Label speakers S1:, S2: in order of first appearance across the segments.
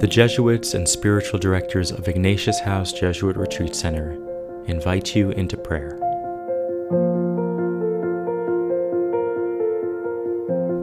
S1: The Jesuits and spiritual directors of Ignatius House Jesuit Retreat Center invite you into prayer.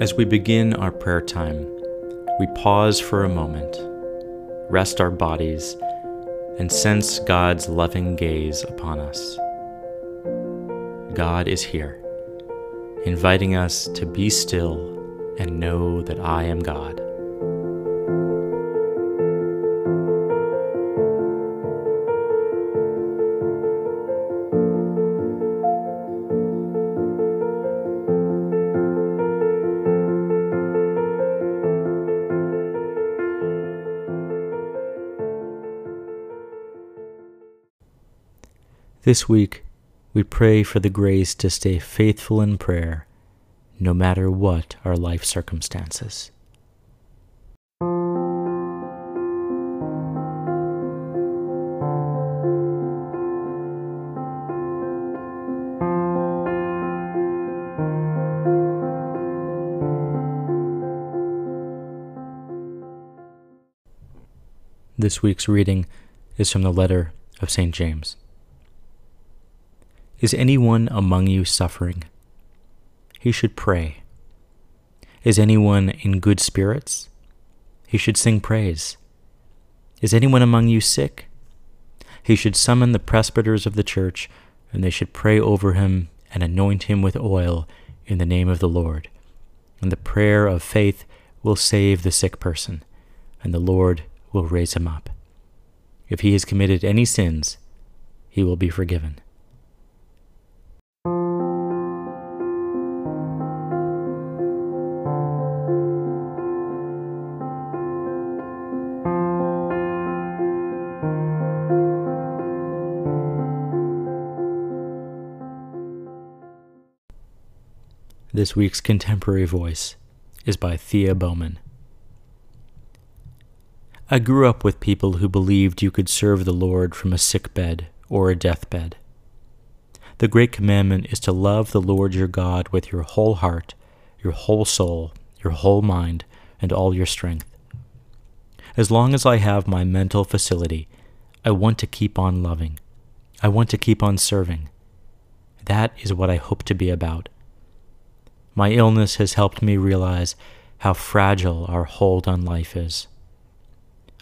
S1: As we begin our prayer time, we pause for a moment, rest our bodies, and sense God's loving gaze upon us. God is here, inviting us to be still and know that I am God. This week, we pray for the grace to stay faithful in prayer, no matter what our life circumstances. This week's reading is from the letter of St. James. Is anyone among you suffering? He should pray. Is anyone in good spirits? He should sing praise. Is anyone among you sick? He should summon the presbyters of the church, and they should pray over him and anoint him with oil in the name of the Lord. And the prayer of faith will save the sick person, and the Lord will raise him up. If he has committed any sins, he will be forgiven. This week's contemporary voice is by Thea Bowman. I grew up with people who believed you could serve the Lord from a sick bed or a deathbed. The great commandment is to love the Lord your God with your whole heart, your whole soul, your whole mind, and all your strength. As long as I have my mental facility, I want to keep on loving. I want to keep on serving. That is what I hope to be about. My illness has helped me realize how fragile our hold on life is.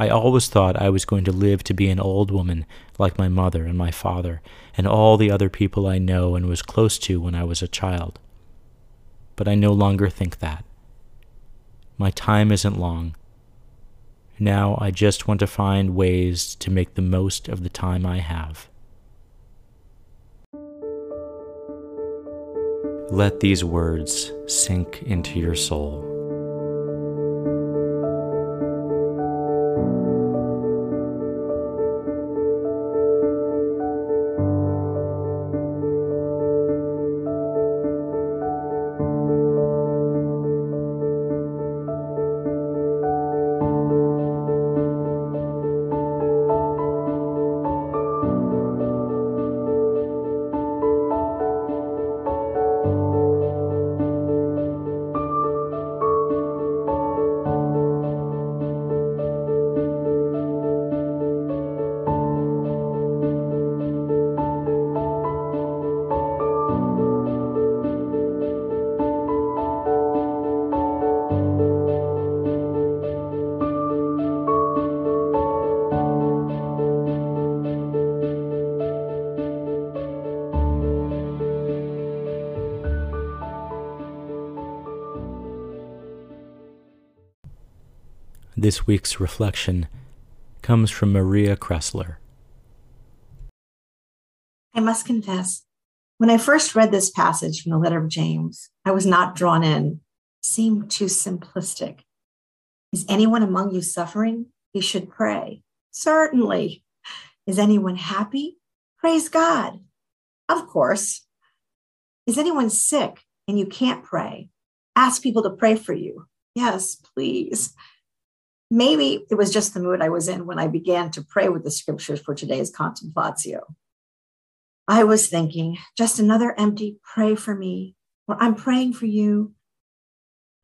S1: I always thought I was going to live to be an old woman like my mother and my father and all the other people I know and was close to when I was a child. But I no longer think that. My time isn't long. Now I just want to find ways to make the most of the time I have. Let these words sink into your soul. This week's reflection comes from Maria Kressler.
S2: I must confess, when I first read this passage from the letter of James, I was not drawn in. It seemed too simplistic. Is anyone among you suffering? He should pray. Certainly. Is anyone happy? Praise God. Of course. Is anyone sick and you can't pray? Ask people to pray for you. Yes, please. Maybe it was just the mood I was in when I began to pray with the scriptures for today's contemplatio. I was thinking, just another empty pray for me, or I'm praying for you.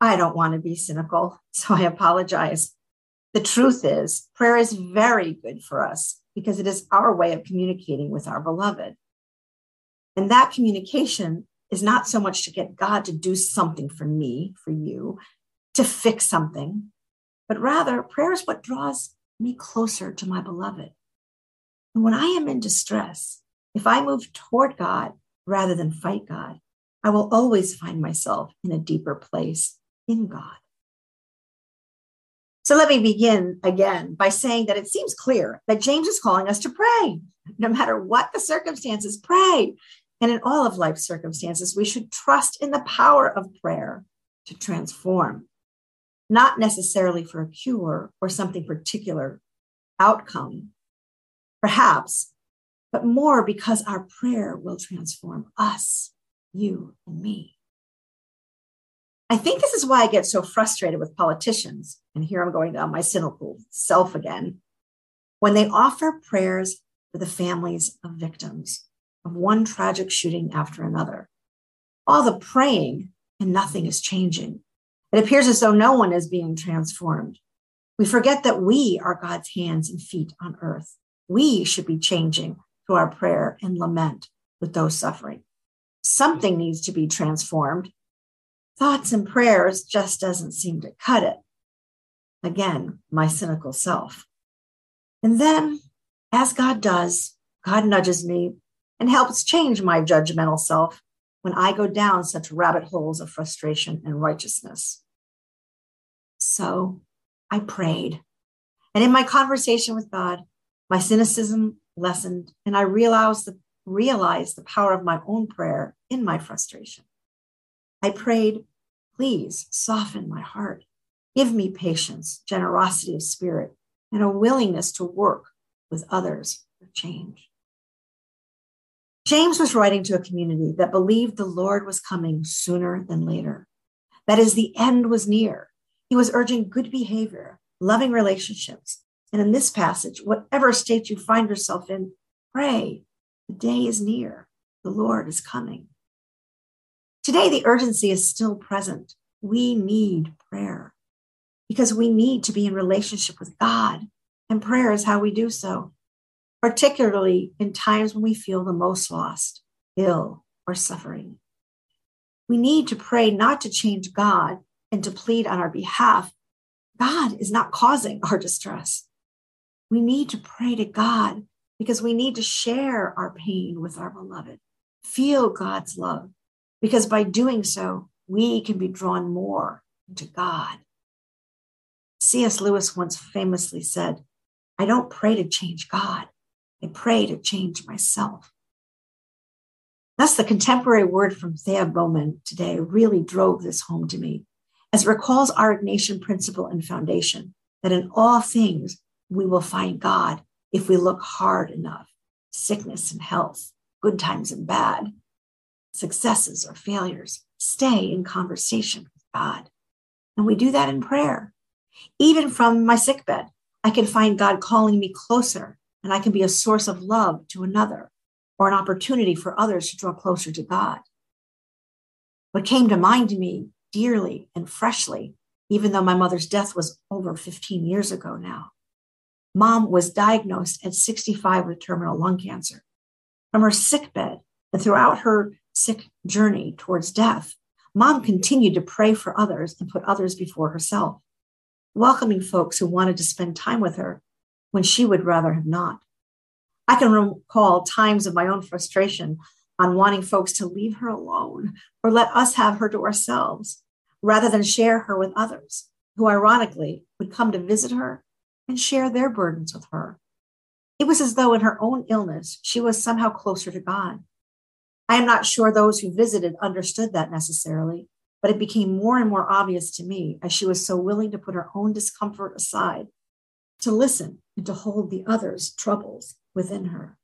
S2: I don't want to be cynical, so I apologize. The truth is, prayer is very good for us because it is our way of communicating with our beloved. And that communication is not so much to get God to do something for me, for you, to fix something, but rather prayer is what draws me closer to my beloved. And when I am in distress, if I move toward God rather than fight God, I will always find myself in a deeper place in God. So let me begin again by saying that it seems clear that James is calling us to pray. No matter what the circumstances, pray. And in all of life's circumstances, we should trust in the power of prayer to transform, not necessarily for a cure or something particular outcome, perhaps, but more because our prayer will transform us, you and me. I think this is why I get so frustrated with politicians. And here I'm going down my cynical self again. When they offer prayers for the families of victims of one tragic shooting after another, all the praying and nothing is changing. It appears as though no one is being transformed. We forget that we are God's hands and feet on earth. We should be changing through our prayer and lament with those suffering. Something needs to be transformed thoughts and prayers just doesn't seem to cut it. Again, my cynical self. And then, as God does, God nudges me and helps change my judgmental self when I go down such rabbit holes of frustration and righteousness. So I prayed. And in my conversation with God, my cynicism lessened, and I realized the, realized the power of my own prayer in my frustration. I prayed, please soften my heart. Give me patience, generosity of spirit, and a willingness to work with others for change. James was writing to a community that believed the Lord was coming sooner than later. That is, the end was near. He was urging good behavior, loving relationships. And in this passage, whatever state you find yourself in, pray. The day is near. The Lord is coming. Today, the urgency is still present. We need prayer because we need to be in relationship with God, and prayer is how we do so, particularly in times when we feel the most lost, ill, or suffering. We need to pray not to change God and to plead on our behalf. God is not causing our distress. We need to pray to God because we need to share our pain with our beloved, feel God's love, because by doing so, we can be drawn more into God. C.S. Lewis once famously said, I don't pray to change God, I pray to change myself. Thus, the contemporary word from Thea Bowman today really drove this home to me, as it recalls our Ignatian principle and foundation that in all things we will find God if we look hard enough sickness and health, good times and bad, successes or failures, stay in conversation with God. And we do that in prayer. Even from my sickbed, I can find God calling me closer, and I can be a source of love to another or an opportunity for others to draw closer to God. What came to mind to me dearly and freshly, even though my mother's death was over 15 years ago now. Mom was diagnosed at 65 with terminal lung cancer. From her sickbed and throughout her sick journey towards death, mom continued to pray for others and put others before herself, welcoming folks who wanted to spend time with her when she would rather have not. I can recall times of my own frustration on wanting folks to leave her alone or let us have her to ourselves rather than share her with others who, ironically, would come to visit her and share their burdens with her. It was as though in her own illness, she was somehow closer to God. I am not sure those who visited understood that necessarily, but it became more and more obvious to me as she was so willing to put her own discomfort aside, to listen and to hold the other's troubles within her.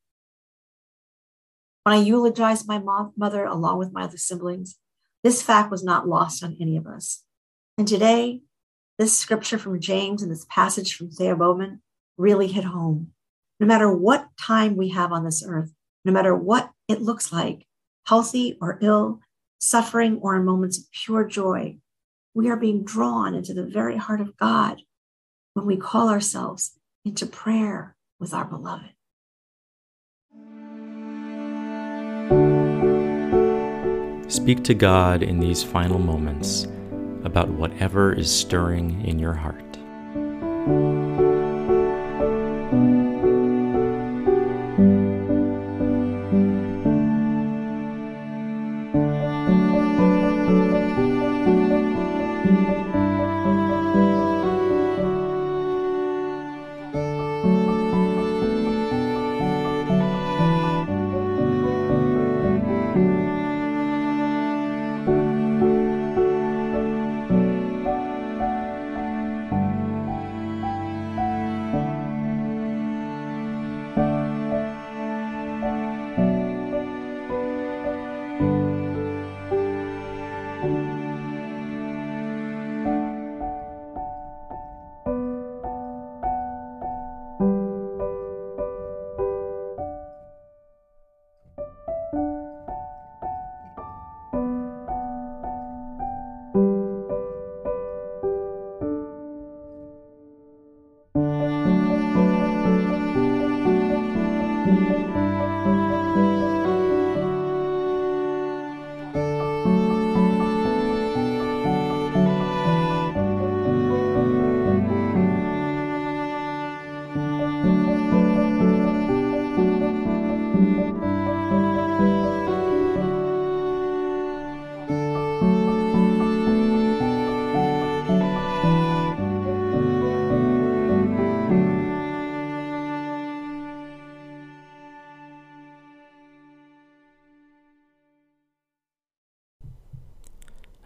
S2: When I eulogized my mother along with my other siblings, this fact was not lost on any of us. And today, this scripture from James and this passage from Thea Bowman really hit home. No matter what time we have on this earth, no matter what it looks like, healthy or ill, suffering or in moments of pure joy, we are being drawn into the very heart of God when we call ourselves into prayer with our beloved.
S1: Speak to God in these final moments about whatever is stirring in your heart.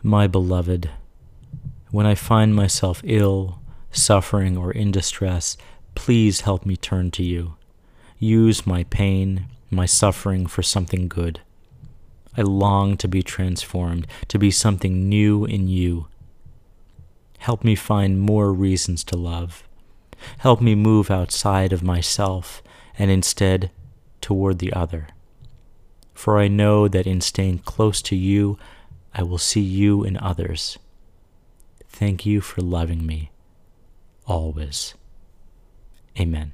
S1: My beloved, when I find myself ill, suffering, or in distress, please help me turn to you. Use my pain, my suffering for something good. I long to be transformed, to be something new in you. Help me find more reasons to love. Help me move outside of myself and instead toward the other. For I know that in staying close to you, I will see you in others. Thank you for loving me always. Amen.